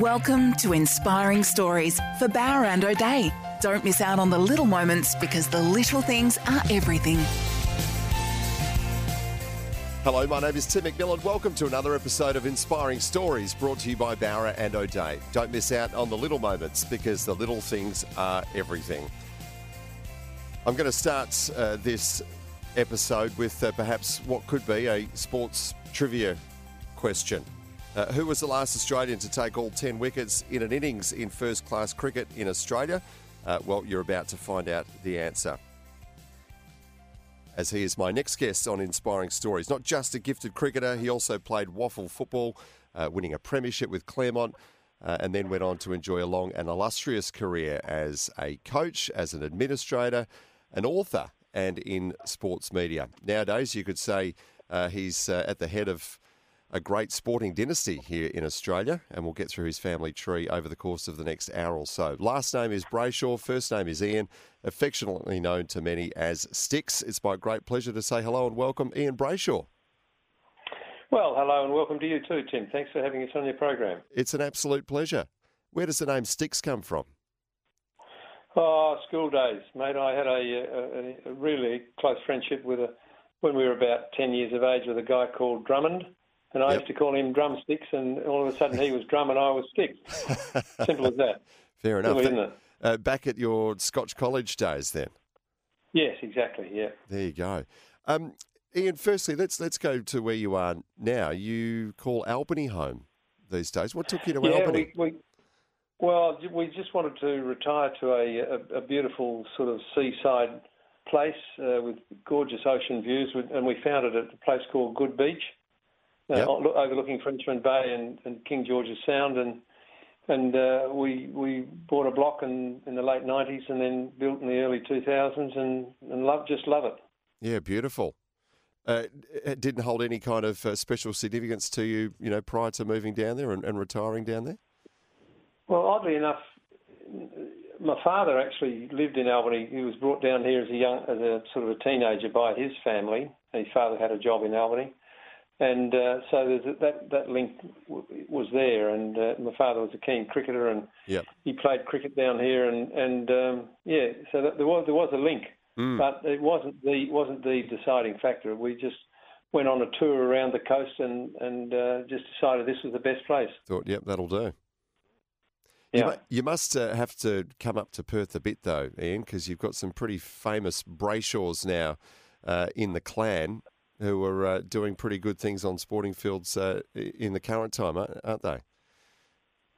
Welcome to Inspiring Stories for Bowra and O'Dea. Don't miss out on the little moments because the little things are everything. Hello, my name is Tim McMillan. Welcome to another episode of Inspiring Stories brought to you by Bowra and O'Dea. Don't miss out on the little moments because the little things are everything. I'm going to start uh, this episode with uh, perhaps what could be a sports trivia question. Uh, who was the last Australian to take all 10 wickets in an innings in first class cricket in Australia? Uh, well, you're about to find out the answer as he is my next guest on Inspiring Stories. Not just a gifted cricketer, he also played WAFL football, uh, winning a premiership with Claremont. Uh, and then went on to enjoy a long and illustrious career as a coach, as an administrator, an author, and in sports media. Nowadays, you could say uh, he's uh, at the head of a great sporting dynasty here in Australia, and we'll get through his family tree over the course of the next hour or so. Last name is Brayshaw, first name is Ian, affectionately known to many as Sticks. It's my great pleasure to say hello and welcome Ian Brayshaw. Well, hello and welcome to you too, Tim. Thanks for having us on your program. It's an absolute pleasure. Where does the name Sticks come from? Oh, school days, mate. I had a, a, a really close friendship with a when we were about ten years of age with a guy called Drummond, and I yep. used to call him Drumsticks, and all of a sudden he was Drum and I was Sticks. Simple as that. Fair enough. Simple, isn't it? Uh, back at your Scotch College days, then. Yes, exactly. Yeah. There you go. Um, Ian, firstly, let's let's go to where you are now. You call Albany home these days. What took you to yeah, Albany? We, we, well, we just wanted to retire to a, a, a beautiful sort of seaside place uh, with gorgeous ocean views, and we found it at a place called Good Beach, uh, yep. overlooking Frenchman Bay and, and, King George's Sound, and and uh, we we bought a block in, in the late '90s, and then built in the early 2000s, and and love just love it. Yeah, beautiful. Uh, it didn't hold any kind of uh, special significance to you, you know, prior to moving down there and, and, retiring down there. Well, oddly enough, my father actually lived in Albany. He was brought down here as a young, as a sort of a teenager by his family. His father had a job in Albany, and uh, so that that link w- was there. And uh, my father was a keen cricketer, and yep. he played cricket down here. And and um, yeah, so that, there was there was a link. Mm. But it wasn't the wasn't the deciding factor. We just went on a tour around the coast and and uh, just decided this was the best place. Thought, yep, that'll do. Yeah. You, you must uh, have to come up to Perth a bit though, Ian, because you've got some pretty famous Brayshaws now uh, in the clan who are uh, doing pretty good things on sporting fields uh, in the current time, aren't they?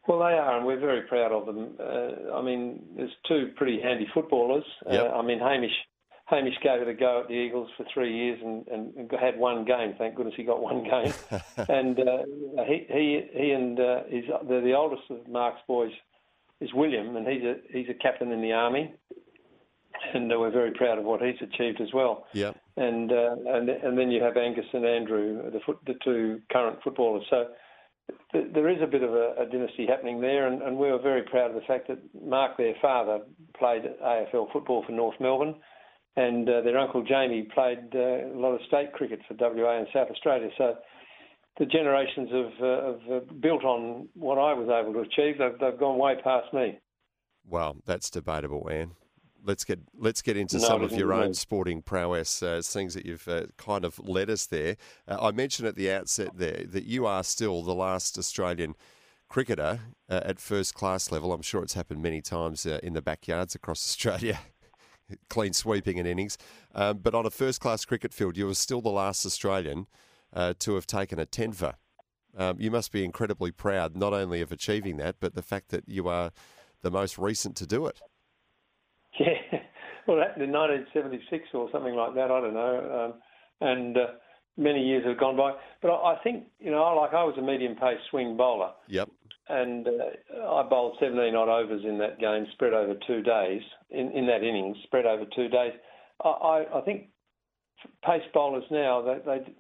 Well, they are, and we're very proud of them. Uh, I mean, there's two pretty handy footballers. Uh, yep. I mean, Hamish Hamish gave it a go at the Eagles for three years and, and had one game. Thank goodness he got one game. and uh, he he he and uh, his the, the oldest of Mark's boys is William, and he's a he's a captain in the army. And we're very proud of what he's achieved as well. Yeah. And uh, and and then you have Angus and Andrew, the foot, the two current footballers. So there is a bit of a, a dynasty happening there, and, and, we were very proud of the fact that Mark, their father, played AFL football for North Melbourne, and uh, their uncle Jamie played uh, a lot of state cricket for WA and South Australia. So the generations have, uh, have uh, built on what I was able to achieve. They've, they've gone way past me. Well, that's debatable, Anne let's get let's get into no, some of your own sporting prowess, uh, things that you've uh, kind of led us there. Uh, I mentioned at the outset there that you are still the last Australian cricketer uh, at first class level. I'm sure it's happened many times uh, in the backyards across Australia. Clean sweeping and innings, um, but on a first class cricket field, you were still the last Australian uh, to have taken a tenfer. Um, you must be incredibly proud not only of achieving that, but the fact that you are the most recent to do it. Yeah, well, that in 1976 or something like that. I don't know. Um, and uh, many years have gone by. But I, I think you know, like I was a medium pace swing bowler. Yep. And uh, I bowled 17 odd overs in that game, spread over two days. In, in that innings, spread over two days. I, I, I think pace bowlers now they, they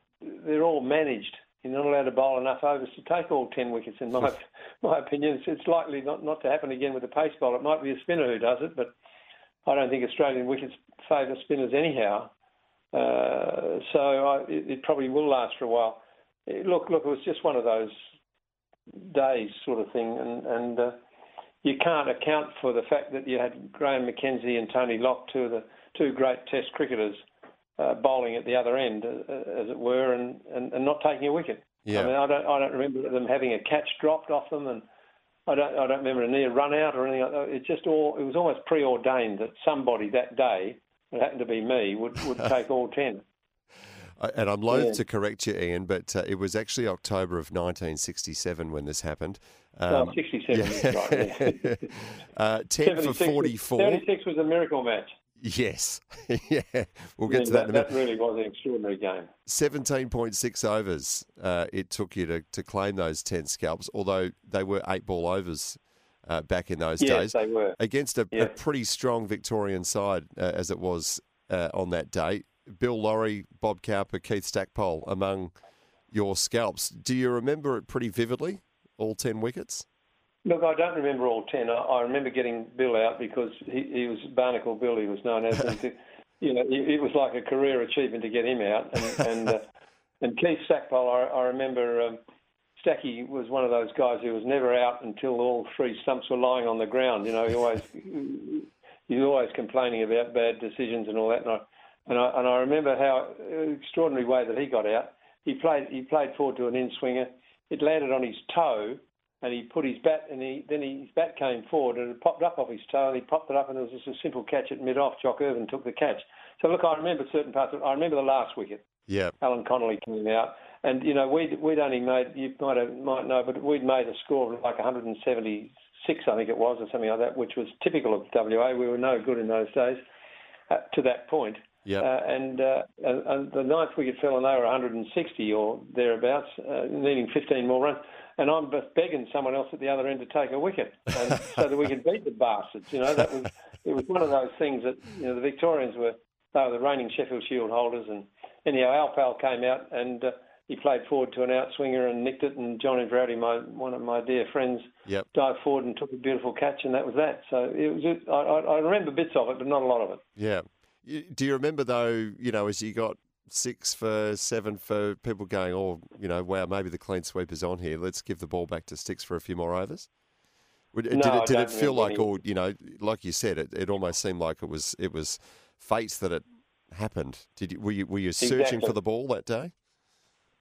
they're all managed. You're not allowed to bowl enough overs to take all 10 wickets. In my my opinion, it's, it's likely not, not to happen again with a pace bowler. It might be a spinner who does it, but I don't think Australian wickets favour spinners anyhow. Uh, so I, it, it, probably will last for a while. It, look, look, it was just one of those days, sort of thing, and, and uh, you can't account for the fact that you had Graham McKenzie and Tony Lock, two of the two great Test cricketers, uh, bowling at the other end, uh, as it were, and, and, and, not taking a wicket. Yeah. I mean, I don't, I don't remember them having a catch dropped off them, and I don't, I don't remember a near run out or anything. Like that. It just all, it was almost preordained that somebody that day it happened to be me, would, would take all 10. And I'm loath yeah. to correct you, Ian, but uh, it was actually October of 1967 when this happened. Um, oh, 67, yeah. right, yeah. uh, 10 for 44. 76 was a miracle match. Yes. yeah, we'll get yeah, to that, that, that really was an extraordinary game. 17.6 overs uh, it took you to, to claim those 10 scalps, although they were eight ball overs uh, back in those yes, days. they were. Against a, a pretty strong Victorian side, uh, as it was uh, on that day. Bill Lawry, Bob Cowper, Keith Stackpole among your scalps. Do you remember it pretty vividly, all 10 wickets? Look, I don't remember all 10. I, I remember getting Bill out because he, he was Barnacle Bill, he was known as. and, you know, it was like a career achievement to get him out. And, and, uh, and Keith Stackpole, I, I remember. Um, Stacky was one of those guys who was never out until all three stumps were lying on the ground. You know, he always he's always complaining about bad decisions and all that. And I and I, and I remember how extraordinary way that he got out. He played he played forward to an in swinger. It landed on his toe, and he put his bat and he then he, his bat came forward and it popped up off his toe and he popped it up and it was just a simple catch at mid off. Jock Irvine took the catch. So look, I remember certain parts. Of, I remember the last wicket. Yeah. Alan Connolly came out. And you know, we'd we'd only made you might have, might know, but we'd made a score of like 176, I think it was, or something like that, which was typical of WA. We were no good in those days uh, to that point. Yeah. Uh, and, uh, and, and the ninth wicket fell, and they were 160 or thereabouts, uh, needing 15 more runs. And I'm begging someone else at the other end to take a wicket, and so that we can beat the bastards. You know, that was it was one of those things that you know the Victorians were they were the reigning Sheffield Shield holders, and anyhow, Alpal came out and uh, he played forward to an outswinger and nicked it, and John Inverarity, my one of my dear friends, yep. dived forward and took a beautiful catch, and that was that. So it was. I, I remember bits of it, but not a lot of it. Yeah. Do you remember though? You know, as you got six for seven for people going, oh, you know, wow, maybe the clean sweep is on here. Let's give the ball back to Sticks for a few more overs. Did no, it, did it feel like, or you know, like you said, it, it almost seemed like it was it was fate that it happened. Did you were you were you searching exactly. for the ball that day?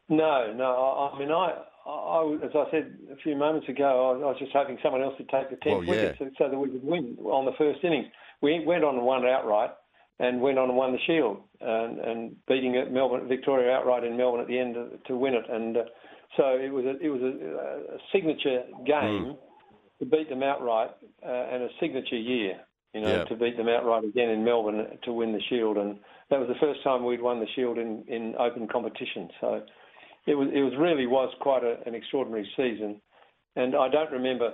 No, no. I, I mean, I, I, as I said a few moments ago, I, I was just hoping someone else would take the tenth well, yeah. wicket so, so, that we could win on the first innings. We went on and won outright, and went on and won the Shield, and, and beating Melbourne, Victoria outright in Melbourne at the end to win it. And uh, so it was a, it was a, a signature game mm. to beat them outright, uh, and a signature year. You know, to beat them outright again in Melbourne to win the Shield, and that was the first time we'd won the Shield in, in open competition. So it was it was really was quite a, an extraordinary season, and I don't remember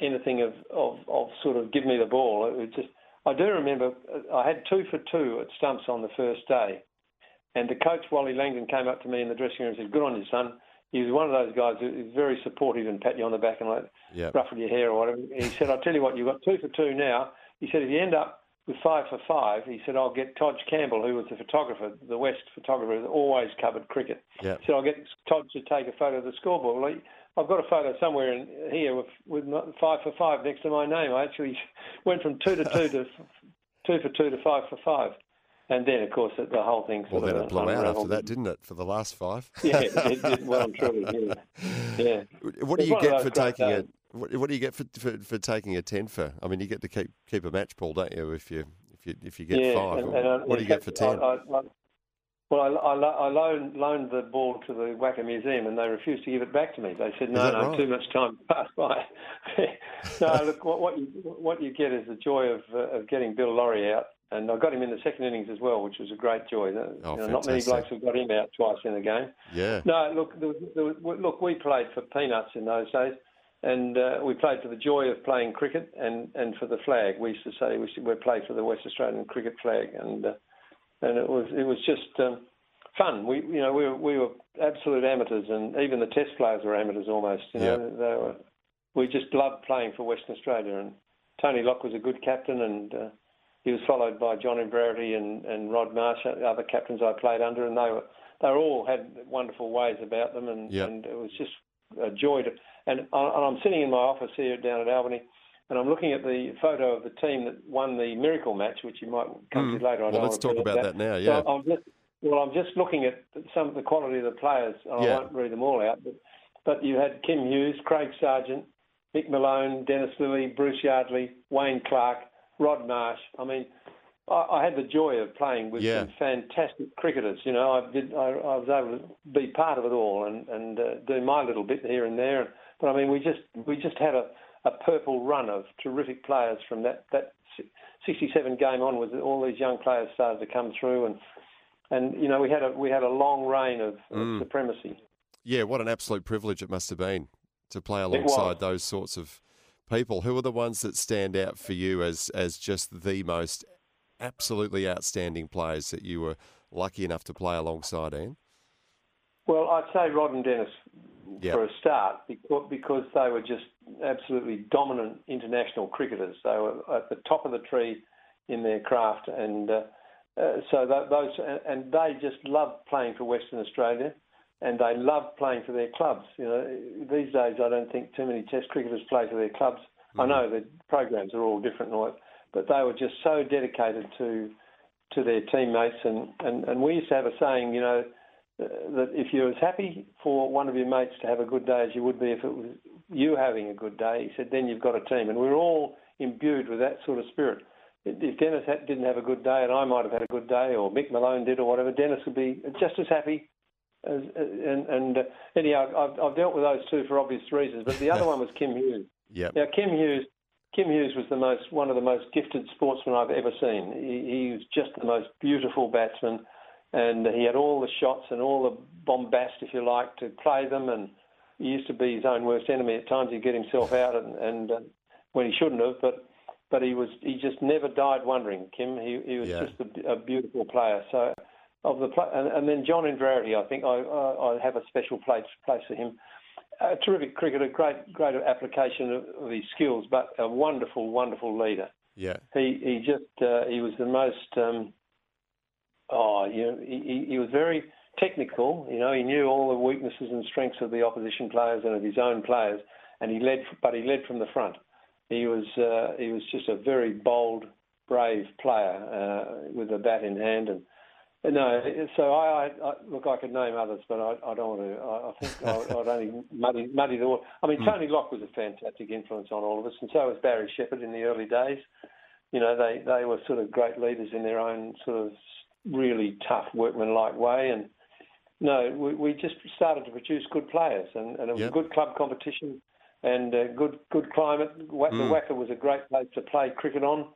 anything of, of, of sort of give me the ball. It was just I do remember uh, I had two for two at stumps on the first day, and the coach Wally Langdon came up to me in the dressing room and said, "Good on you, son." He was one of those guys who's very supportive and pat you on the back and like yep. ruffle your hair or whatever. He said, "I'll tell you what, you've got two for two now." He said, "If you end up with five for five, he said, I'll get Todd Campbell, who was the photographer, the West photographer, that always covered cricket. Yeah. So I'll get Todd to take a photo of the scoreboard. Well, I've got a photo somewhere in here with, with five for five next to my name. I actually went from two to two to two for two to five for five. And then, of course, the whole thing. Well, then it blew out after that, didn't it? For the last five. yeah, it did well and truly. Yeah. yeah. What do you get for taking it? What, what, do you get for, for, for taking a ten for? I mean, you get to keep keep a match ball, don't you? If you if you if you get yeah, five, and, and, what do you get for ten? I, I, Well, I, I, I loaned, loaned, the ball to the WACA Museum and they refused to give it back to me. They said, no, no, right? too much time passed by. no, look, what, what, you, what you get is the joy of, uh, of getting Bill Lawry out. And I got him in the second innings as well, which was a great joy. Oh, you know, not many blokes have got him out twice in a game. Yeah. No, look, there was, there was, look, we played for peanuts in those days and uh, we played for the joy of playing cricket and, and for the flag. We used to say we played for the West Australian cricket flag, and uh, and it was it was just um, fun. We you know we were, we were absolute amateurs, and even the Test players were amateurs almost. You know, they were, we just loved playing for Western Australia, and Tony Lock was a good captain, and uh, he was followed by John Inverarity and, and Rod Marsh, other captains I played under, and they were they all had wonderful ways about them, and, yep. and it was just a joy to and, I'm sitting in my office here down at Albany, and I'm looking at the photo of the team that won the miracle match, which you might come mm. to later. I well, let's talk about that. that. now. Yeah. So I'm just, well, I'm just looking at some of the quality of the players. Yeah. I won't read them all out, but but you had Kim Hughes, Craig Serjeant, Mick Malone, Dennis Lillee, Bruce Yardley, Wayne Clark, Rod Marsh. I mean, I, I had the joy of playing with yeah. some fantastic cricketers. You know, I did. I, I was able to be part of it all and and uh, do my little bit here and there. But I mean, we just we just had a, a purple run of terrific players from that that 67 game on. Was all these young players started to come through, and and you know we had a we had a long reign of, mm. of supremacy. Yeah, what an absolute privilege it must have been to play alongside those sorts of people. Who are the ones that stand out for you as as just the most absolutely outstanding players that you were lucky enough to play alongside, Ian? Well, I'd say Rod and Dennis yep. for a start because, they were just absolutely dominant international cricketers. They were at the top of the tree in their craft, and uh, uh, so that, those and they just loved playing for Western Australia, and they loved playing for their clubs. You know, these days I don't think too many Test cricketers play for their clubs. Mm-hmm. I know the programs are all different, but they were just so dedicated to to their teammates, and, and, and we used to have a saying, you know that if you're as happy for one of your mates to have a good day as you would be if it was you having a good day, he said, then you've got a team. And we're all imbued with that sort of spirit. If Dennis didn't have a good day and I might have had a good day, or Mick Malone did, or whatever, Dennis would be just as happy. As, and and uh, anyhow, I've, I've dealt with those two for obvious reasons. But the other one was Kim Hughes. Yeah. Now Kim Hughes, Kim Hughes was the most one of the most gifted sportsmen I've ever seen. He, he was just the most beautiful batsman and he had all the shots and all the bombast, if you like, to play them. And he used to be his own worst enemy at times. He'd get himself out, and, and uh, when he shouldn't have. But but he was he just never died wondering. Kim, he he was yeah. just a, a, beautiful player. So of the and, and then John Inverarity, I think I, I, I have a special place place for him. A terrific cricketer, great great application of, of his skills, but a wonderful wonderful leader. Yeah, he he just uh, he was the most. Um, oh, you know, he, he was very technical. You know, he knew all the weaknesses and strengths of the opposition players and of his own players, and he led, but he led from the front. He was uh, he was just a very bold, brave player uh, with a bat in hand, and no, so I, I, I, look. I could name others, but I, I don't want to. I, I think I, would only muddy, muddy the water. I mean, hmm. Tony Lock was a fantastic influence on all of us, and so was Barry Shepherd in the early days. You know, they they were sort of great leaders in their own sort of really tough workmanlike way. And no, we, we just started to produce good players, and, and it was yep. a good club competition and a good good climate. The mm. WACA was a great place to play cricket on,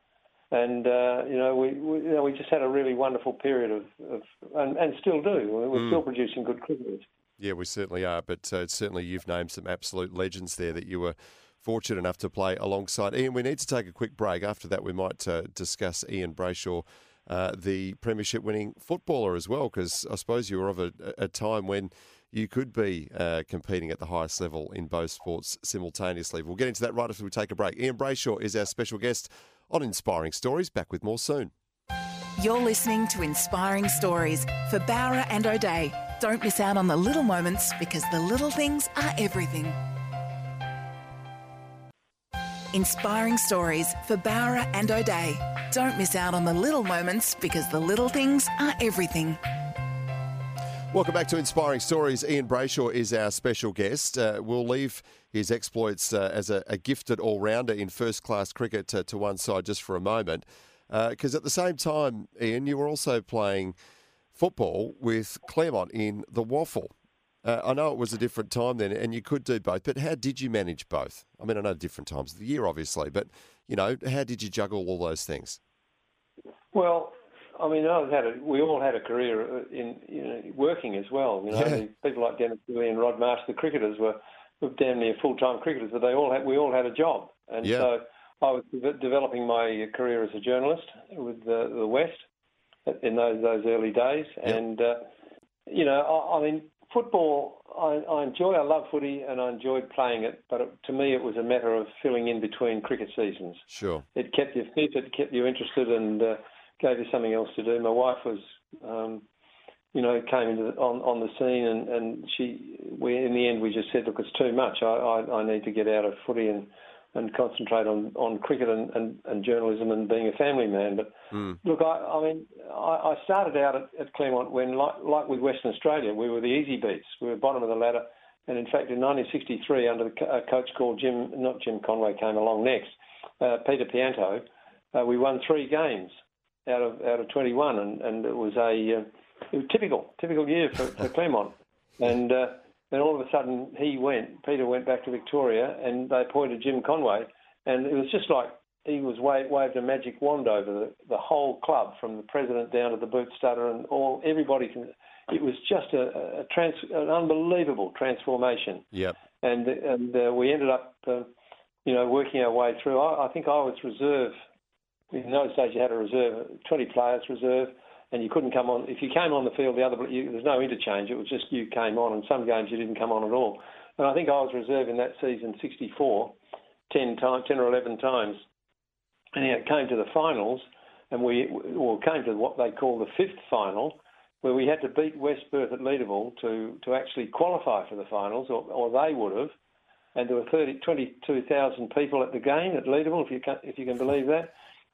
and uh, you know we, we you know we just had a really wonderful period of, of and, and still do. We're mm. still producing good cricketers. Yeah, we certainly are. But uh, certainly you've named some absolute legends there that you were fortunate enough to play alongside. Ian, we need to take a quick break. After that, we might uh, discuss Ian Brayshaw uh, the premiership winning footballer as well, because I suppose you were of a, a, time when you could be uh, competing at the highest level in both sports simultaneously. We'll get into that right after we take a break. Ian Brayshaw is our special guest on Inspiring Stories. Back with more soon. You're listening to Inspiring Stories for Bowra and O'Dea. Don't miss out on the little moments because the little things are everything. Inspiring stories for Bowra and O'Dea. Don't miss out on the little moments because the little things are everything. Welcome back to Inspiring Stories. Ian Brayshaw is our special guest. Uh, we'll leave his exploits uh, as a, a, gifted all rounder in first class cricket to, to, one side just for a moment. Because uh, at the same time, Ian, you were also playing football with Claremont in the WAFL. Uh, I know it was a different time then, and you could do both. But how did you manage both? I mean, I know different times of the year, obviously, but you know, how did you juggle all those things? Well, I mean, I had a, we all had a career in you know, working as well. You know, Yeah. people like Dennis Lillee and Rod Marsh, the cricketers were, were damn near full-time cricketers, but they all had we all had a job, and Yeah. so I was de- developing my career as a journalist with the, the West in those those early days, and uh, you know, I, I mean, football. I, I enjoy. I love footy, and I enjoyed playing it. But it, to me, it was a matter of filling in between cricket seasons Sure. it kept you fit, it kept you interested, and uh, gave you something else to do. My wife was, um, you know, came into the, on on the scene, and, and she, we in the end we just said, look, it's too much. I, I, I need to get out of footy and and concentrate on, on cricket and, and, and journalism and being a family man. But look, I, I mean, I, I started out at, at Claremont when, like, like with Western Australia, we were the easy beats. We were bottom of the ladder. And in fact, in 1963, under the a coach called Jim, not Jim Conway, came along next, uh, Peter Pianto, uh, we won three games out of out of 21, and, and it was a uh, it was typical typical year for, for Claremont. And uh, then all of a sudden he went, Peter went back to Victoria, and they appointed Jim Conway, and it was just like he was waved, waved a magic wand over the, the whole club, from the president down to the boot stutter, and all everybody can. It was just a, a trans, an unbelievable transformation Yep. and and uh, we ended up, uh, you know, working our way through. I, I think I was reserve. In those days, you had a reserve, 20 players reserve, and you couldn't come on. If you came on the field, the other you, there's no interchange. It was just you came on, and some games you didn't come on at all. And I think I was reserve in that season 64, 10 times, 10 or 11 times, and it came to the finals, and we well came to what they call the fifth final, where we had to beat West Perth at Leederville to to actually qualify for the finals, or, or they would have. And there were 30, 22,000 people at the game at Leederville, if you can, if you can believe that.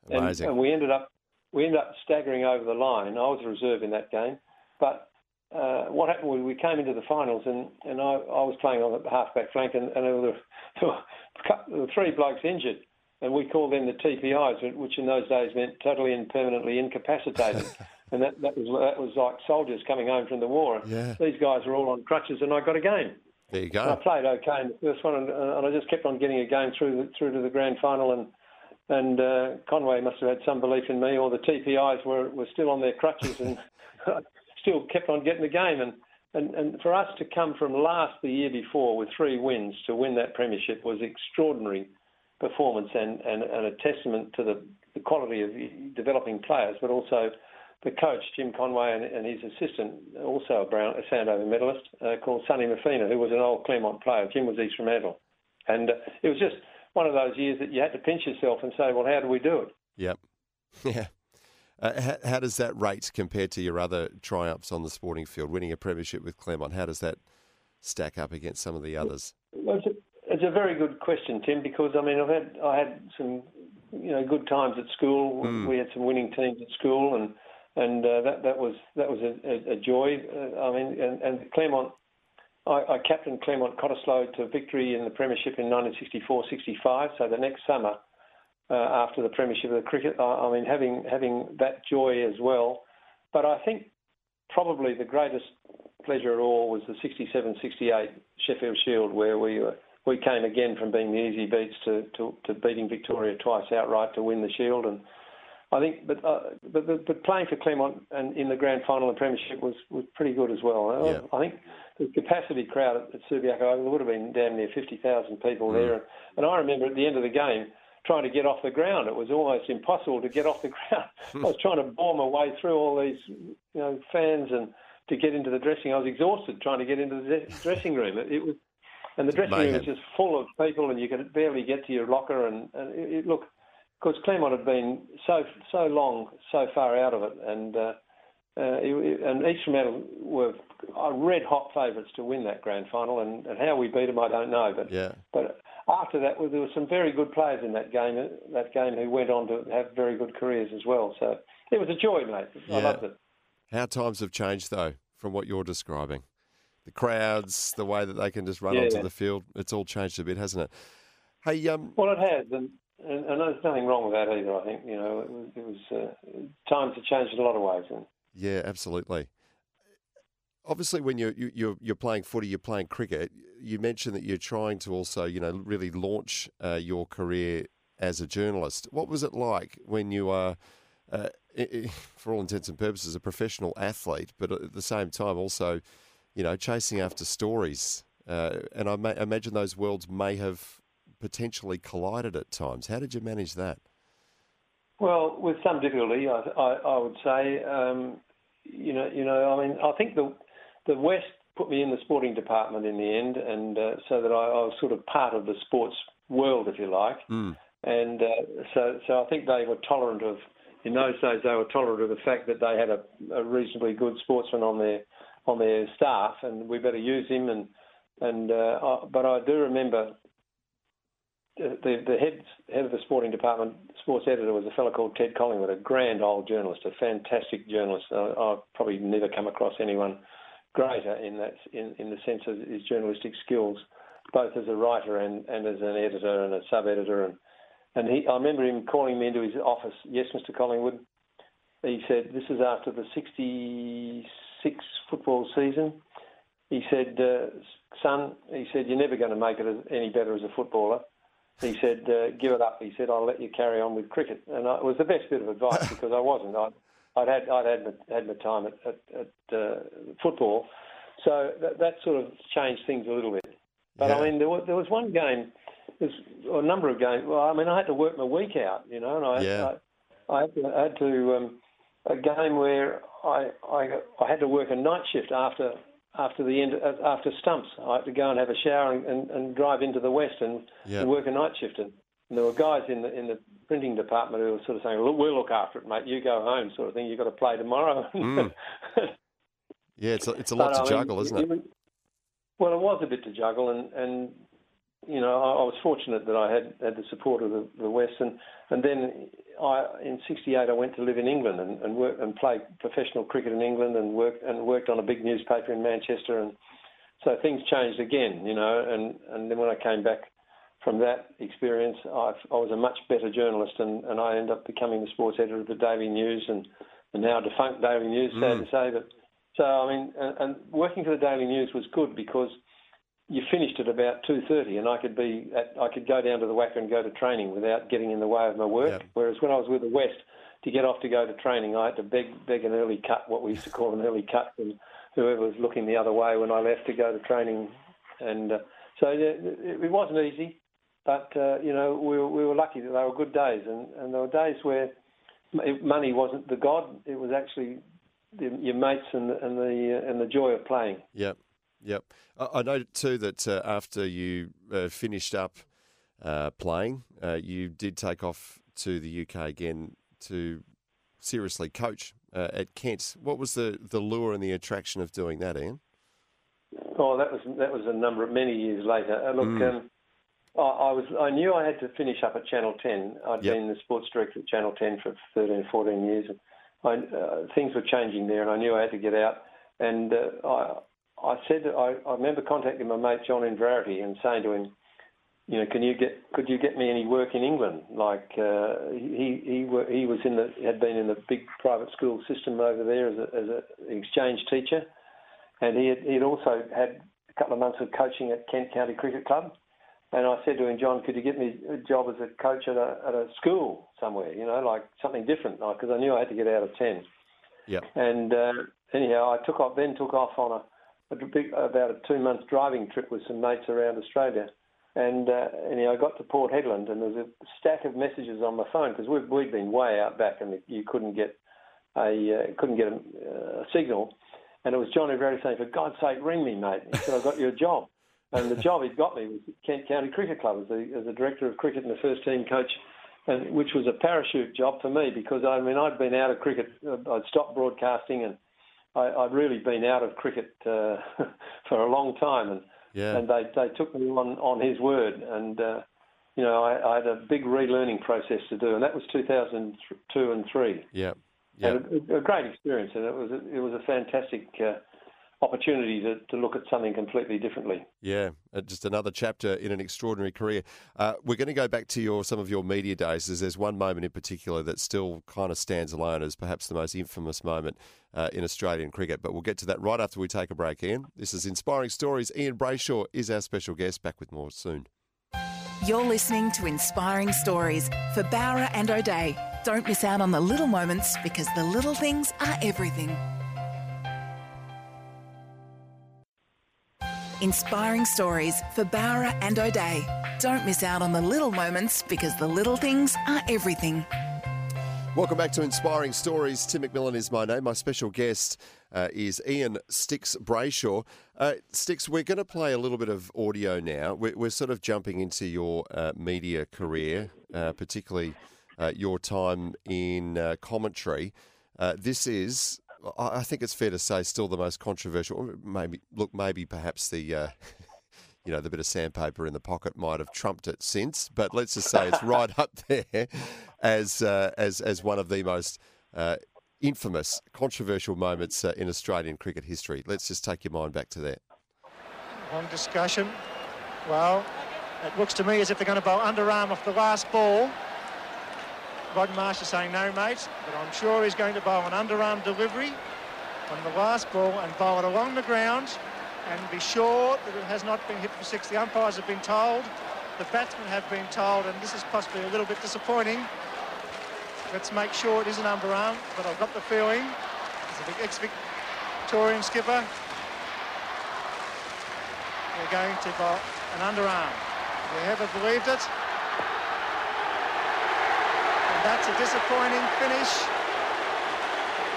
And, Amazing. and we ended up we ended up staggering over the line. I was a reserve in that game, but uh, what happened was we came into the finals, and, and I, I was playing on the halfback flank, and, and there, were, there, were, a cou- there were three blokes injured, and we called them the TPIs, which in those days meant totally and permanently incapacitated. and that, that was that was like soldiers coming home from the war. Yeah. These guys were all on crutches, and I got a game. There you And I played okay in the first one, and, and I just kept on getting a game through the, through to the grand final. And and uh, Conway must have had some belief in me, or the TPIs were, were still on their crutches and still kept on getting the game. And, and and for us to come from last the year before with three wins to win that premiership was extraordinary performance and, and, and a testament to the, the quality of developing players, but also the coach, Jim Conway, and, and his assistant, also a Brown, a Sandover medalist, uh, called Sonny Mafina, who was an old Claremont player. Jim was East Fremantle. And uh, it was just one of those years that you had to pinch yourself and say, well, how do we do it? Yep. Yeah. Uh, how, how does that rate compare to your other triumphs on the sporting field? Winning a premiership with Claremont, how does that stack up against some of the others? Well, it's, a, it's a very good question, Tim, because I mean, I've had I had some you know good times at school. We had some winning teams at school, and and uh, that that was that was a, a, a joy. Uh, I mean, and, and Claremont. I, I captained Claremont Cottesloe to victory in the Premiership in 1964-65. So the next summer, uh, after the Premiership of the cricket, I, I mean, having having that joy as well. But I think probably the greatest pleasure of all was the 67-68 Sheffield Shield, where we were, we came again from being the easy beats to, to, to beating Victoria twice outright to win the Shield. And I think, but uh, but, but but playing for Claremont and in the grand final and premiership was, was pretty good as well. Yeah. I think the capacity crowd at, at Subiaco there would have been damn near fifty thousand people there, and I remember at the end of the game trying to get off the ground. It was almost impossible to get off the ground. I was trying to bore my way through all these you know fans and to get into the dressing. I was exhausted trying to get into the dressing room. It, it was. And the dressing room Mayhem. was just full of people, and you could barely get to your locker. And, and it, it, look, because Claremont had been so so long, so far out of it, and uh, uh, and East Fremantle were uh, red hot favourites to win that grand final, and, and how we beat them, I don't know. But Yeah. but after that, well, there were some very good players in that game. That game who went on to have very good careers as well. So it was a joy, mate. I loved it. How times have changed, though, from what you're describing. The crowds, the way that they can just run Yeah, onto yeah. the field, it's all changed a bit, hasn't it? Hey, um, Well, it has, and, and, and there's nothing wrong with that either. I think you know it was, it was uh, times have changed in a lot of ways, and Yeah, absolutely. Obviously, when you're you're you're playing footy, you're playing cricket. You mentioned that you're trying to also, you know, really launch uh, your career as a journalist. What was it like when you are, uh, for all intents and purposes, a professional athlete, but at the same time also, you know, chasing after stories? Uh, and I ma- imagine those worlds may have potentially collided at times. How did you manage that? Well, with some difficulty, I, I, I would say. Um, you know, you know, I mean, I think the the West put me in the sporting department in the end, and uh, so that I, I, was sort of part of the sports world, if you like. Mm. And uh, so, so I think they were tolerant of. In those days, they were tolerant of the fact that they had a, a reasonably good sportsman on their on their staff, and we better use him. And and uh, I, but I do remember the, the head, head of the sporting department, sports editor, was a fellow called Ted Collingwood, a grand old journalist, a fantastic journalist. I, I've probably never come across anyone greater in that in, in the sense of his journalistic skills, both as a writer and, and as an editor and a sub editor. And and he, I remember him calling me into his office. Yes, Mr. Collingwood. He said, "This is after the '66 football season." He said, uh, "Son," he said, "you're never going to make it any better as a footballer." He said, uh, "Give it up." He said, "I'll let you carry on with cricket," and I, it was the best bit of advice because I wasn't. I'd, I'd had I'd had my, had my time at, at, at uh, football, so that, that sort of changed things a little bit. But yeah. I mean, there was, there was one game, there's a number of games. Well, I mean, I had to work my week out, you know, and I yeah. I, I had to, I had to um, a game where I, I I had to work a night shift after after the end after stumps. I had to go and have a shower and, and, and drive into the west and, and, work a night shift. And, and there were guys in the in the printing department who were sort of saying, "Look, we'll look after it, mate. You go home," sort of thing. You've got to play tomorrow. Mm. yeah, it's a, it's a lot but, to I juggle, mean, isn't it? it? Well, it was a bit to juggle, and, and you know, I, I was fortunate that I had, had the support of the, the West, and, and then I, in '68 I went to live in England and, and work and play professional cricket in England and work and worked on a big newspaper in Manchester, and so things changed again, you know, and, and then when I came back from that experience, I, I was a much better journalist, and, and I ended up becoming the sports editor of the Daily News and, and now defunct Daily News, sad mm. to say, but so I mean, and, and working for the Daily News was good because you finished at about two thirty, and I could be at, I could go down to the WACA and go to training without getting in the way of my work. Yep. Whereas when I was with the West, to get off to go to training, I had to beg beg an early cut, what we used to call an early cut, from whoever was looking the other way when I left to go to training. And uh, so yeah, it, it wasn't easy, but uh, you know we were, we were lucky that they were good days, and, and there were days where money wasn't the god; it was actually the, your mates and the, and the uh, and the joy of playing. Yep. Yep. I know too that uh, after you uh, finished up uh, playing, uh, you did take off to the UK again to seriously coach uh, at Kent. What was the, the lure and the attraction of doing that, Ian? Oh, that was that was a number of many years later. Uh, look, mm. um, I, I, was I knew I had to finish up at Channel 10. I'd yep. been the sports director at Channel 10 for 13, 14 years. And I, things were changing there, and I knew I had to get out. And I I said I, I remember contacting my mate John Inverarity and saying to him, you know, can you get could you get me any work in England? Like uh, he he he was in the had been in the big private school system over there as a, as an exchange teacher, and he had he'd also had a couple of months of coaching at Kent County Cricket Club. And I said to him, John, could you get me a job as a coach at a at a school somewhere? You know, like something different, because like, I knew I had to get out of ten. Yeah. And uh, anyhow, I took off then took off on a about a two-month driving trip with some mates around Australia. And, uh, you know, I got to Port Hedland, and there was a stack of messages on my phone because we'd, we'd been way out back, and you couldn't get a uh, couldn't get a, a signal. And it was Johnny Inverarity saying, "For God's sake, ring me, mate." He said, "I got you a job." And the job he'd got me was Kent County Cricket Club as the, as a director of cricket and the first team coach, and, which was a parachute job for me because I mean I'd been out of cricket, I'd stopped broadcasting and I, would really been out of cricket uh, for a long time, and yeah. and they they took me on on his word, and uh, you know I, I, had a big relearning process to do, and that was 2002 and three. Yeah, yeah, a, a, great experience, and it was a, it was a fantastic uh, opportunity to, to look at something completely differently. Yeah, uh, just another chapter in an extraordinary career. Uh, we're going to go back to your some of your media days. As there's one moment in particular that still kind of stands alone as perhaps the most infamous moment uh, in Australian cricket. But we'll get to that right after we take a break. Ian, this is inspiring stories. Ian Brayshaw is our special guest. Back with more soon. You're listening to Inspiring Stories for Bowra and O'Dea. Don't miss out on the little moments because the little things are everything. Inspiring stories for Bowra and O'Dea. Don't miss out on the little moments because the little things are everything. Welcome back to Inspiring Stories. Tim McMillan is my name. My special guest uh, is Ian Sticks Brayshaw. Uh, Sticks, we're going to play a little bit of audio now. We're, we're sort of jumping into your uh, media career, uh, particularly uh, your time in uh, commentary. this is I think it's fair to say, still the most controversial. Maybe look, maybe perhaps the. Uh, you know, the bit of sandpaper in the pocket might have trumped it since, but let's just say it's right up there as uh, as as one of the most uh, infamous, controversial moments uh, in Australian cricket history. Let's just take your mind back to that. Long discussion. Well, it looks to me as if they're going to bowl underarm off the last ball. Rod Marsh is saying no, mate, but I'm sure he's going to bowl an underarm delivery on the last ball and bowl it along the ground and be sure that it has not been hit for six. The umpires have been told, the batsmen have been told, and this is possibly a little bit disappointing. Let's make sure it is an underarm, but I've got the feeling, as a big ex-Victorian skipper, we're going to bowl an underarm. We ever believed it? That's a disappointing finish.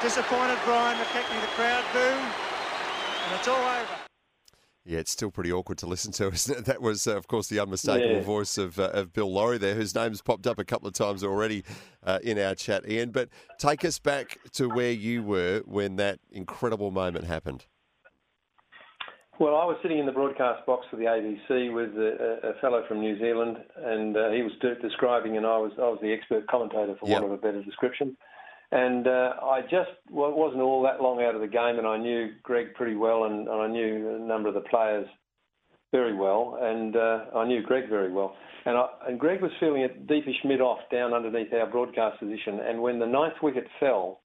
Disappointed Brian McKechnie, the crowd boo, and it's all over. Yeah, it's still pretty awkward to listen to, isn't it? That was, uh, of course, the unmistakable yeah. voice of, uh, of Bill Lawry there, whose name's popped up a couple of times already uh, in our chat, Ian. But take us back to where you were when that incredible moment happened. Well, I was sitting in the broadcast box for the ABC with a, a fellow from New Zealand, and uh, he was describing, and I was I was the expert commentator for yep. want of a better description. And uh, I just well, wasn't all that long out of the game, and I knew Greg pretty well, and, and I knew a number of the players very well, and uh, I knew Greg very well. And, I, and Greg was feeling it deepish mid off down underneath our broadcast position. And when the ninth wicket fell,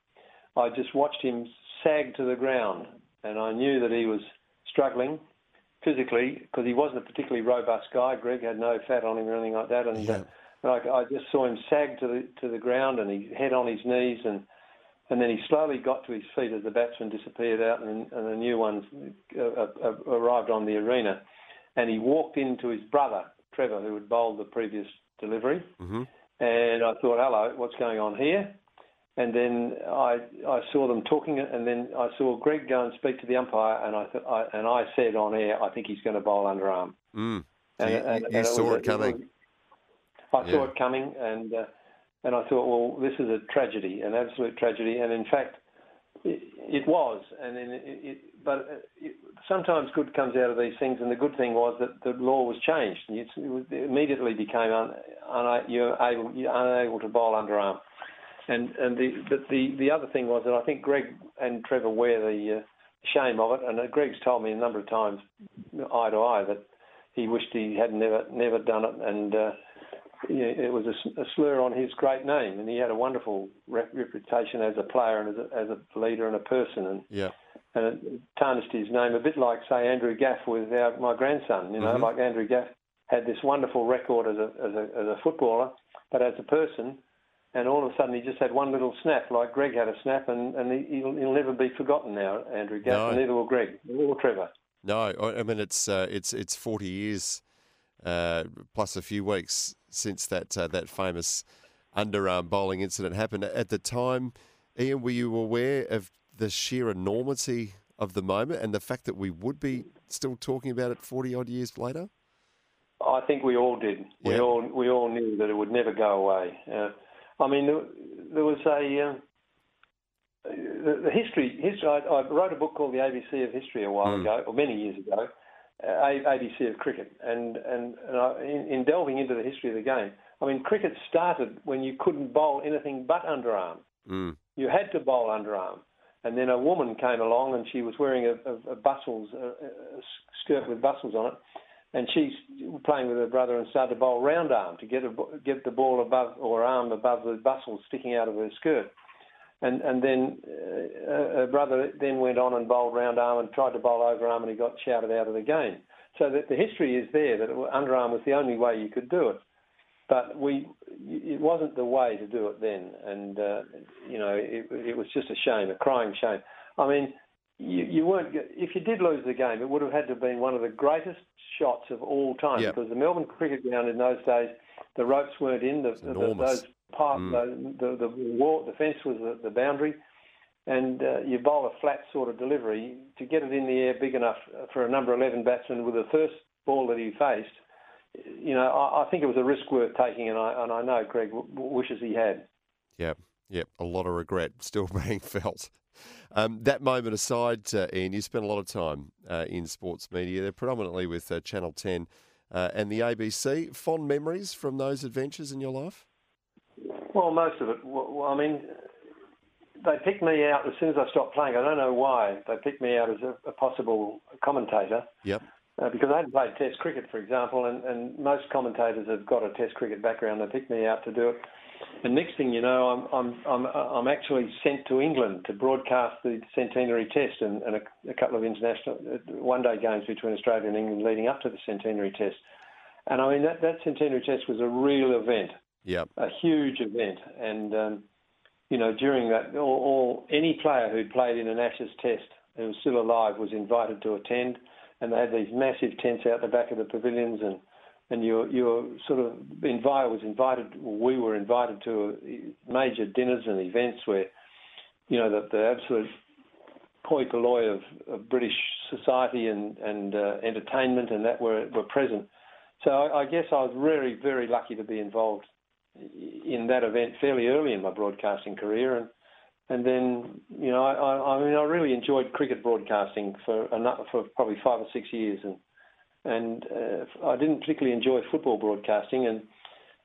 I just watched him sag to the ground, and I knew that he was struggling physically because he wasn't a particularly robust guy. Greg had no fat on him or anything like that, and yeah. uh, I, I just saw him sag to the to the ground and he head on his knees and. And then he slowly got to his feet as the batsman disappeared out and, and the new ones uh, uh, arrived on the arena. And he walked into his brother, Trevor, who had bowled the previous delivery. Mm-hmm. And I thought, hello, what's going on here? And then I I saw them talking, and then I saw Greg go and speak to the umpire, and I, th- I and I said on air, I think he's going to bowl underarm. Mm. And, you, and, you and saw it, it coming. It was, I yeah. saw it coming, and uh, and I thought, well, this is a tragedy, an absolute tragedy, and in fact, it, it was. And then it, it but it, sometimes good comes out of these things, and the good thing was that the law was changed. and It, immediately became un, un, you're able you're unable to bowl underarm. And and the but the the other thing was that I think Greg and Trevor wear the uh, shame of it, and uh, Greg's told me a number of times, eye to eye, that he wished he had never never done it, and uh, you know, it was a, a, slur on his great name, and he had a wonderful rep- reputation as a player and as a, as a leader and a person, and yeah. and it tarnished his name a bit like say Andrew Gaff with our, my grandson, you know, mm-hmm. like Andrew Gaff had this wonderful record as a as a as a footballer, but as a person and all of a sudden he just had one little snap, like Greg had a snap, and, and he, will he'll never be forgotten now, Andrew Gaff, no. neither will Greg, or Trevor. No, I mean it's uh, it's it's forty years uh, plus a few weeks since that uh, that famous underarm bowling incident happened. At the time, Ian, were you aware of the sheer enormity of the moment and the fact that we would be still talking about it forty odd years later? I think we all did. Yeah. We all we all knew that it would never go away. I mean, there, there was a uh, the, the, history. History. I, I, wrote a book called The ABC of History a while mm. ago, or many years ago. Uh, ABC of cricket, and and, and I, in, in, delving into the history of the game, I mean, cricket started when you couldn't bowl anything but underarm. Mm. You had to bowl underarm, And then a woman came along and she was wearing a, a, a bustles, a, a skirt with bustles on it, and she's playing with her brother and started to bowl round arm to get a, get the ball above or arm above the bustle sticking out of her skirt. And and then uh, her brother then went on and bowled round arm and tried to bowl over arm and he got shouted out of the game. So that the history is there that underarm was the only way you could do it, but we it wasn't the way to do it then, and uh, you know it, it was just a shame, a crying shame. I mean, you, you weren't if you did lose the game, it would have had to have been one of the greatest shots of all time Yep. because the Melbourne cricket ground in those days, the ropes weren't in, the, the, those Mm. the, the, wall, the fence was the, the boundary, and uh, you bowl a flat sort of delivery to get it in the air big enough for a number 11 batsman with the first ball that he faced. You know, I, I think it was a risk worth taking, and I and I know Greg w- w- wishes he had. Yep, yep. A lot of regret still being felt. Um, that moment aside, uh, Ian, you spent a lot of time uh, in sports media, They're predominantly with uh, Channel 10 uh, and the ABC. Fond memories from those adventures in your life? Well, most of it. Well, well, I mean, they picked me out as soon as I stopped playing. I don't know why they picked me out as a, a possible commentator. Yep. Uh, because I hadn't played Test cricket, for example, and, and most commentators have got a Test cricket background. They picked me out to do it. And next thing you know, I'm I'm I'm, I'm actually sent to England to broadcast the centenary Test and, and a, a couple of international uh, one-day games between Australia and England leading up to the centenary Test. And I mean that that centenary Test was a real event Yep. a huge event. And um, you know, during that, all, all any player who'd played in an Ashes Test who was still alive was invited to attend. And they had these massive tents out the back of the pavilions, and and you you were sort of invited was invited. We were invited to major dinners and events where, you know, the, the absolute poi polloi of, of British society and and uh, entertainment and that were were present. So I, I guess I was very very lucky to be involved in that event fairly early in my broadcasting career, and and then you know I, I, I mean I really enjoyed cricket broadcasting for for probably five or six years, and and uh, I didn't particularly enjoy football broadcasting, and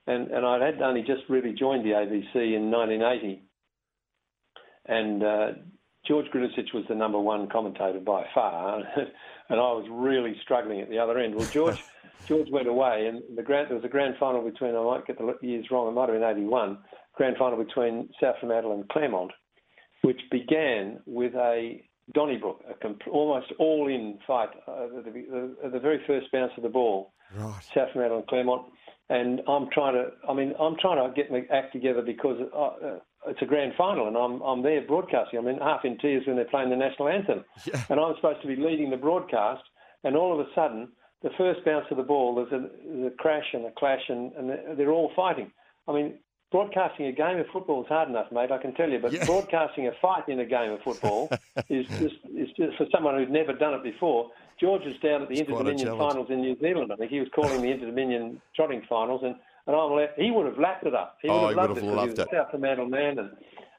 and and I had only just really joined the ABC in 1980, and uh, George Grljusich was the number one commentator by far, and I was really struggling at the other end. Well, George. George went away, and the grand, there was a grand final between, I might get the years wrong, it might have been 81, grand final between South Fremantle and Claremont, which began with a Donnybrook, a comp- almost all-in fight uh, at the, the, the very first bounce of the ball, Right. South Fremantle and Claremont. And I'm trying to, I mean, I'm trying to get my act together because uh, uh, it's a grand final and I'm, I'm there broadcasting. I'm in half in tears when they're playing the national anthem. Yeah. And I'm supposed to be leading the broadcast. And all of a sudden, the first bounce of the ball, there's a, there's a crash and a clash, and, and they're- they're all fighting. I mean, broadcasting a game of football is hard enough, mate. I can tell you, but Yeah. broadcasting a fight in a game of football is just is just for someone who'd never done it before. George was down at the It's Inter-Dominion finals in New Zealand. I think he was calling the Inter-Dominion trotting finals, and and I'm left. He would have lapped it up. He would Oh, have he loved would it loved he was it. South Fremantle man, and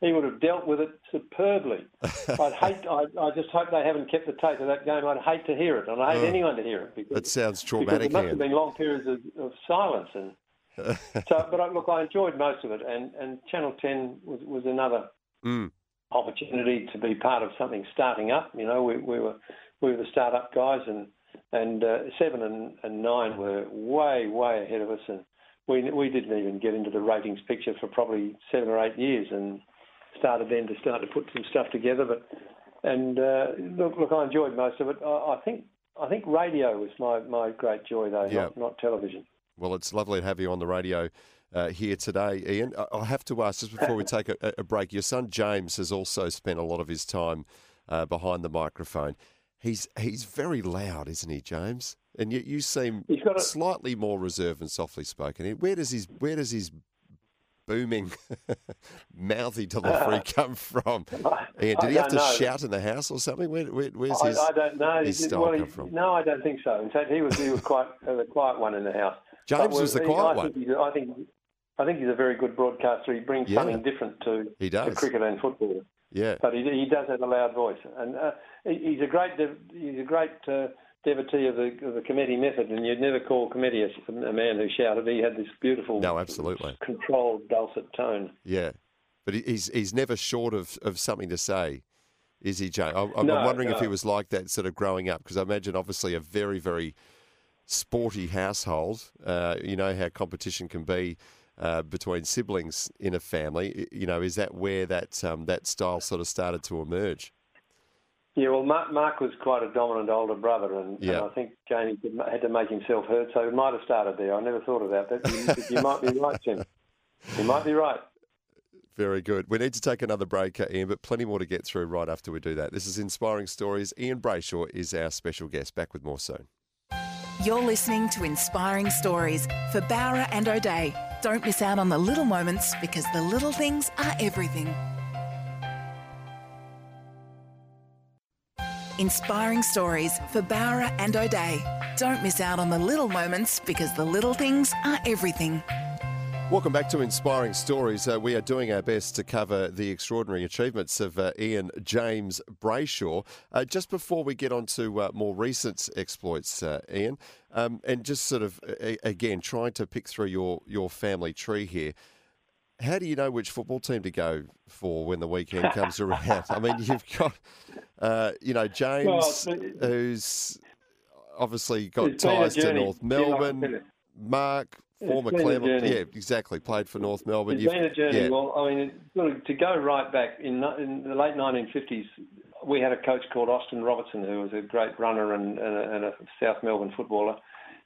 he would have dealt with it superbly. I'd hate. I, I just hope they haven't kept the tape of that game. I'd hate to hear it, and I hate anyone to hear it because That sounds because traumatic, it must have been long periods of, of silence and so. But I, look, I enjoyed most of it, and, and Channel Ten was, was another Mm. opportunity to be part of something starting up. You know, we, we were we were the start-up guys, and and uh, seven and, and nine were way way ahead of us, and we we didn't even get into the ratings picture for probably seven or eight years, and started then to start to put some stuff together. But and uh, look, look, I enjoyed most of it. I, I think I think radio was my, my great joy though, Yeah. not, not television. Well, it's lovely to have you on the radio uh, here today, Ian. I- I have to ask, just before we take a, a break, your son James has also spent a lot of his time uh, behind the microphone. He's he's very loud, isn't he, James? And yet you seem a- slightly more reserved and softly spoken. Where does his where does his booming, mouthy delivery come from? Ian, I did he have to know. shout in the house or something? Where, where, where's I, his? I don't know. his style well, he- come from? No, I don't think so. In fact, he was he was quite the quiet one in the house. James was the quiet I one. Think he's, I think I think he's a very good broadcaster. He brings Yeah. something different to, He to cricket and football. Yeah. But he, he does have a loud voice, and uh, he's a great he's a great uh, devotee of the of the Cometti method. And you'd never call Cometti a, a man who shouted. He had this beautiful, No, absolutely. controlled dulcet tone. Yeah, but he's he's never short of, of something to say Is he, Jay? I'm, I'm No, wondering if he was like that sort of growing up, because I imagine obviously a very, very sporty household. Uh, you know how competition can be uh, between siblings in a family. You know, is that where that um, that style sort of started to emerge? Yeah, well, Mark, Mark was quite a dominant older brother, and, Yeah. and I think Jamie had to make himself heard, so it might have started there. I never thought of that. But you, you might be right, Tim. You might be right. Very good. We need to take another break, uh, Ian, but plenty more to get through right after we do that. This is Inspiring Stories. Ian Brayshaw is our special guest. Back with more soon. You're listening to Inspiring Stories for Bowra and O'Dea. Don't miss out on the little moments because the little things are everything. Inspiring Stories for Bowra and O'Dea. Don't miss out on the little moments because the little things are everything. Welcome back to Inspiring Stories. Uh, we are doing our best to cover the extraordinary achievements of uh, Ian James Brayshaw. Uh, just before we get on to uh, more recent exploits, uh, Ian, um, and just sort of, a- again, trying to pick through your, your family tree here. How do you know which football team to go for when the weekend comes around? I mean, you've got, uh, you know, James, Well, who's obviously got It's been a ties to. North Yeah, Melbourne. you. Mark, former Claremont. Yeah, exactly. Played for North Melbourne. It's You've- been a journey. yeah. Well, I mean, to go right back in, in the late 1950s, we had a coach called Austin Robertson who was a great runner and, and, a, and a South Melbourne footballer.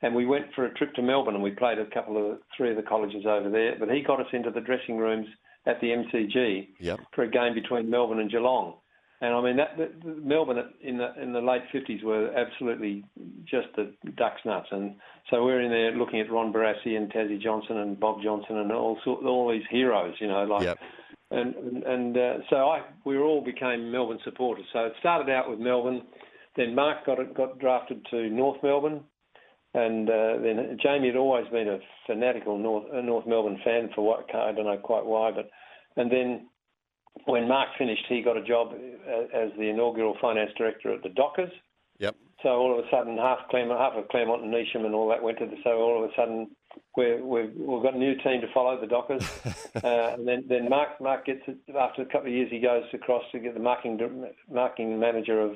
And we went for a trip to Melbourne and we played a couple of three of the colleges over there. But he got us into the dressing rooms at the MCG Yep. for a game between Melbourne and Geelong. And I mean, that, the, the Melbourne in the in the late fifties were absolutely just the ducks nuts, and so we're in there looking at Ron Barassi and Tassie Johnson and Bob Johnson and all sort, all these heroes, you know, like. Yep. And and, and uh, so I we all became Melbourne supporters. So it started out with Melbourne, then Mark got got drafted to North Melbourne, and uh, then Jamie had always been a fanatical North North Melbourne fan for what I don't know quite why, but and then when Mark finished, he got a job as the inaugural finance director at the Dockers. Yep. So all of a sudden, half Claremont, half of Claremont and Neesham and all that went to the. So all of a sudden, we're, we've we've got a new team to follow, the Dockers. uh, and then then Mark Mark gets it, after a couple of years, he goes across to get the marketing marketing manager of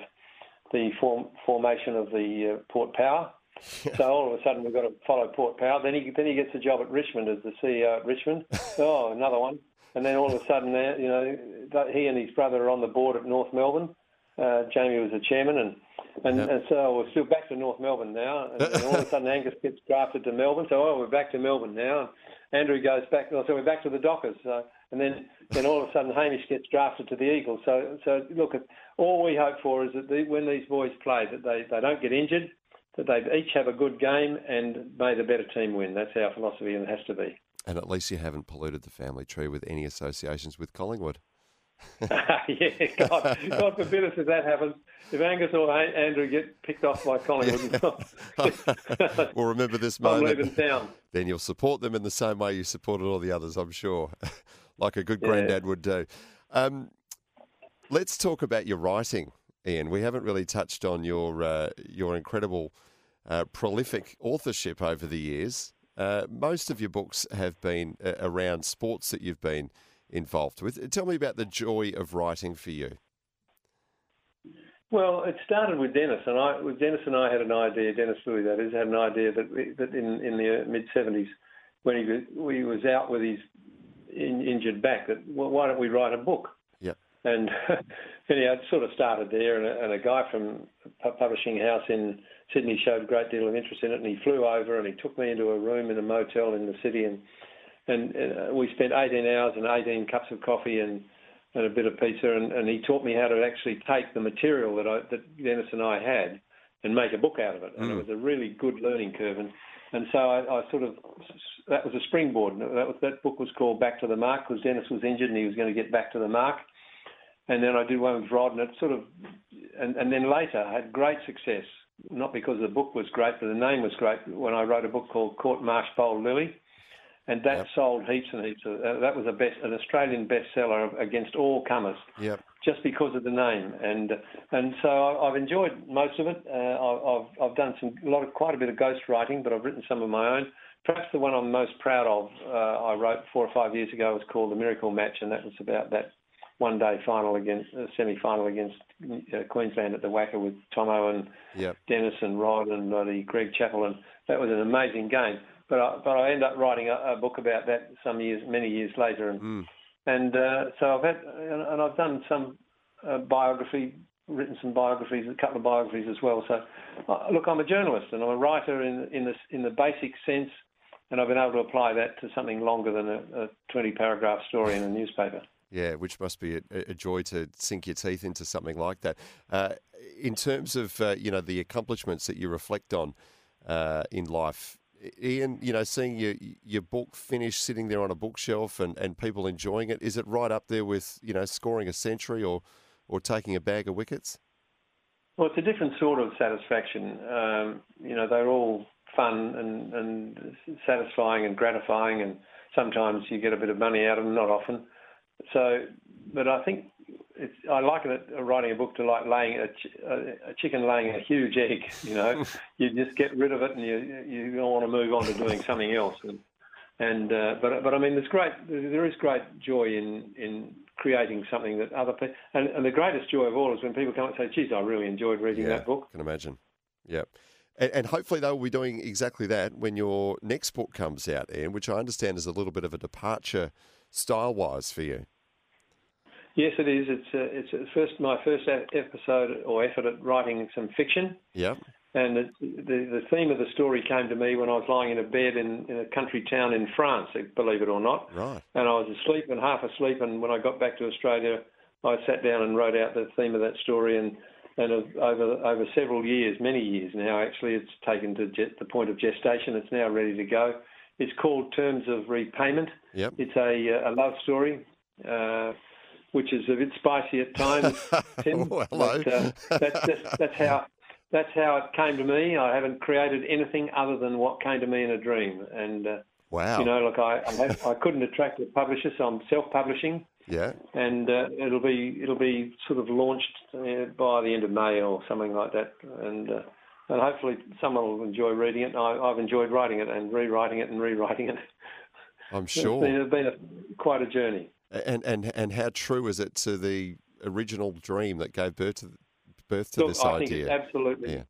the form, formation of the uh, Port Power. So all of a sudden we've got to follow Port Power. Then he then he gets a job at Richmond as the CEO at Richmond. Oh, another one. And then all of a sudden, you know, he and his brother are on the board at North Melbourne. Uh, Jamie was the chairman, and and, Yep. and so we're still back to North Melbourne now. And, and all of a sudden, Angus gets drafted to Melbourne. So oh, we're back to Melbourne now. Andrew goes back. So we're back to the Dockers. So, and then then all of a sudden, Hamish gets drafted to the Eagles. So so look, all we hope for is that the, when these boys play, that they, they don't get injured, that they each have a good game, and may the better team win. That's our philosophy, and it has to be. And at least you haven't polluted the family tree with any associations with Collingwood. yeah, God, God forbid us if that happens. If Angus or Andrew get picked off by Collingwood, well, remember this moment. Then you'll support them in the same way you supported all the others, I'm sure, like a good Yeah. granddad would do. Um, let's talk about your writing, Ian. We haven't really touched on your uh, your incredible, uh, prolific authorship over the years. Uh, most of your books have been uh, around sports that you've been involved with. Tell me about the joy of writing for you. Well, it started with Dennis, and I, with Dennis and I had an idea. Dennis Lillee, that is, had an idea that we, that in in the mid seventies, when he was, he was out with his in, injured back, that well, why don't we write a book? Yep. And anyhow, it sort of started there, and a, and a guy from a publishing house in Sydney showed a great deal of interest in it, and he flew over and he took me into a room in a motel in the city, and and, uh, we spent 18 hours and 18 cups of coffee and and a bit of pizza, and, and he taught me how to actually take the material that I, that Dennis and I had and make a book out of it, and it was a really good learning curve, and and so I, I sort of that was a springboard. That was that book was called Back to the Mark because Dennis was injured and he was going to get back to the mark, and then I did one with Rod, and it sort of, and, and then later I had great success, not because the book was great, but the name was great. When I wrote a book called Caught Marsh Bowled Lillee, and that Yep. sold heaps and heaps. Of, uh, that was a best, an Australian bestseller against all comers, Yep. just because of the name. And and so I, I've enjoyed most of it. Uh, I, I've I've done some a lot of quite a bit of ghost writing, but I've written some of my own. Perhaps the one I'm most proud of, uh, I wrote four or five years ago, was called The Miracle Match, and that was about that one day final against uh, semi final against uh, Queensland at the WACA with Tomo and Yep. Dennis and Rod and bloody Greg Chappell, and that was an amazing game. But I, but I ended up writing a, a book about that some years, many years later, and Mm. and uh, so I've had and and I've done some uh, biography, written some biographies, a couple of biographies as well. So uh, look, I'm a journalist and I'm a writer in in the in the basic sense, and I've been able to apply that to something longer than a, a 20 paragraph story in a newspaper. Yeah, which must be a, a joy to sink your teeth into something like that. Uh, in terms of uh, you know the accomplishments that you reflect on uh, in life, Ian, you know, seeing your your book finished, sitting there on a bookshelf, and, and people enjoying it, is it right up there with you know scoring a century or or taking a bag of wickets? Well, it's a different sort of satisfaction. Um, you know, they're all fun and, and satisfying and gratifying, and sometimes you get a bit of money out of them, not often. So, but I think it's, I liken it uh, writing a book to like laying a, ch- a, chicken laying a huge egg. You know, you just get rid of it, and you you don't want to move on to doing something else. And, and uh, but but I mean, there's great there is great joy in in creating something that other people and, and the greatest joy of all is when people come and say, "Geez, I really enjoyed reading that book." Can imagine. Yep. And, and hopefully they will be doing exactly that when your next book comes out, Ian, which I understand is a little bit of a departure style-wise for you. Yes, it is. It's uh, it's uh, first my first episode or effort at writing some fiction, Yep. and it, the the theme of the story came to me when I was lying in a bed in, in a country town in France, believe it or not. Right. And I was asleep and half asleep, and when I got back to Australia, I sat down and wrote out the theme of that story, and and over over several years, many years now, actually, it's taken to the point of gestation. It's now ready to go. It's called Terms of Repayment. Yep. It's a, a love story, uh, which is a bit spicy at times. Tim, Oh, hello. But, uh, that's, just, that's how that's how it came to me. I haven't created anything other than what came to me in a dream. And uh, Wow. you know, look, I I, have, I couldn't attract a publisher, so I'm self-publishing, yeah. and uh, it'll be it'll be sort of launched uh, by the end of May or something like that. And uh, and hopefully someone will enjoy reading it. I, I've enjoyed writing it and rewriting it and rewriting it. I'm It's sure. been, it's been a, quite a journey. And and and how true is it to the original dream that gave birth to birth to Look, this I think idea? it's absolutely. Yeah.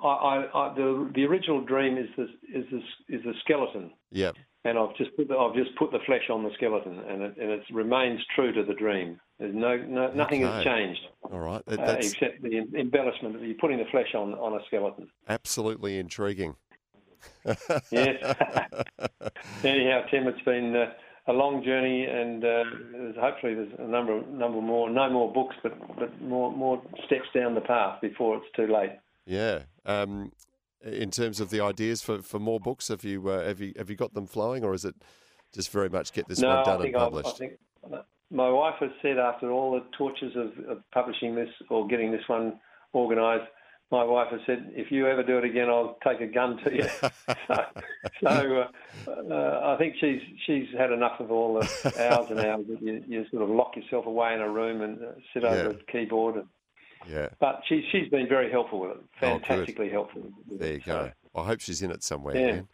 I, I, I, the the original dream is the is the is the skeleton, Yep. and I've just put the, I've just put the flesh on the skeleton, and it, and it remains true to the dream. There's no, no nothing has changed All right. That- uh, except the embellishment of you putting the flesh on on a skeleton. absolutely intriguing. Yes. Anyhow, Tim, it's been uh, a long journey, and uh, there's, hopefully there's a number number more, no more books, but but more more steps down the path before it's too late. Yeah. Um, in terms of the ideas for, for more books, have you uh, have you have you got them flowing, or is it just very much get this no, one done and published? I think my wife has said after all the tortures of, of publishing this or getting this one organised, my wife has said, if you ever do it again, I'll take a gun to you. so so uh, uh, I think she's she's had enough of all the hours and hours that you, you sort of lock yourself away in a room and uh, sit over Yeah. a keyboard. And, yeah. but she's she's been very helpful with it, Oh, fantastically helpful. with There you go. I hope she's in it somewhere. Yeah. Ian.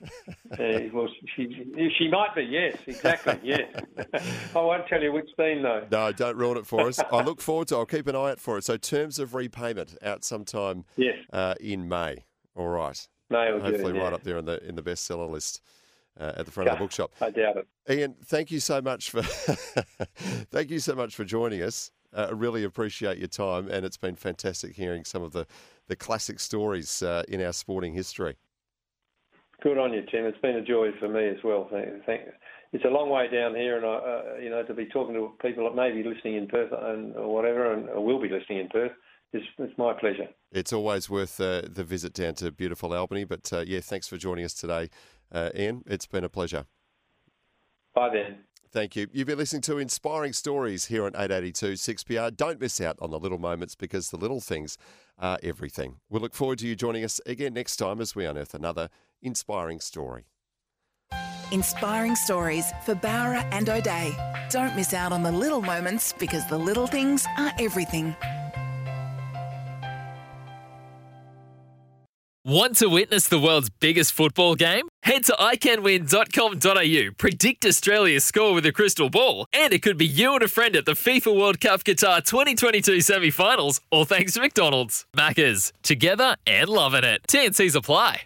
Uh, well, she she might be. Yes, exactly. Yes. I won't tell you which scene though. No, don't ruin it for us. I look forward to. I'll keep an eye out for it. So, terms of repayment out sometime Yes, uh, in May. All right. May or Hopefully, June. yeah. right up there in the in the bestseller list uh, at the front of the bookshop. I doubt it. Ian, thank you so much for thank you so much for joining us. Uh, I really appreciate your time, and it's been fantastic hearing some of the the classic stories uh, in our sporting history. Good on you, Tim. It's been a joy for me as well. Thank, thank, it's a long way down here, and I, uh, you know, to be talking to people that may be listening in Perth and or whatever, and or will be listening in Perth, is it's my pleasure. It's always worth uh, the visit down to beautiful Albany. But uh, yeah, thanks for joining us today, uh, Ian. It's been a pleasure. Bye then. Thank you. You've been listening to Inspiring Stories here on 882 6PR. Don't miss out on the little moments because the little things are everything. We'll look forward to you joining us again next time as we unearth another inspiring story. Inspiring stories for Bowra and O'Dea. Don't miss out on the little moments because the little things are everything. Want to witness the world's biggest football game? Head to iCanWin.com.au, predict Australia's score with a crystal ball, and it could be you and a friend at the FIFA World Cup Qatar 2022 semi finals, all thanks to McDonald's. Maccas, together and loving it. TNCs apply.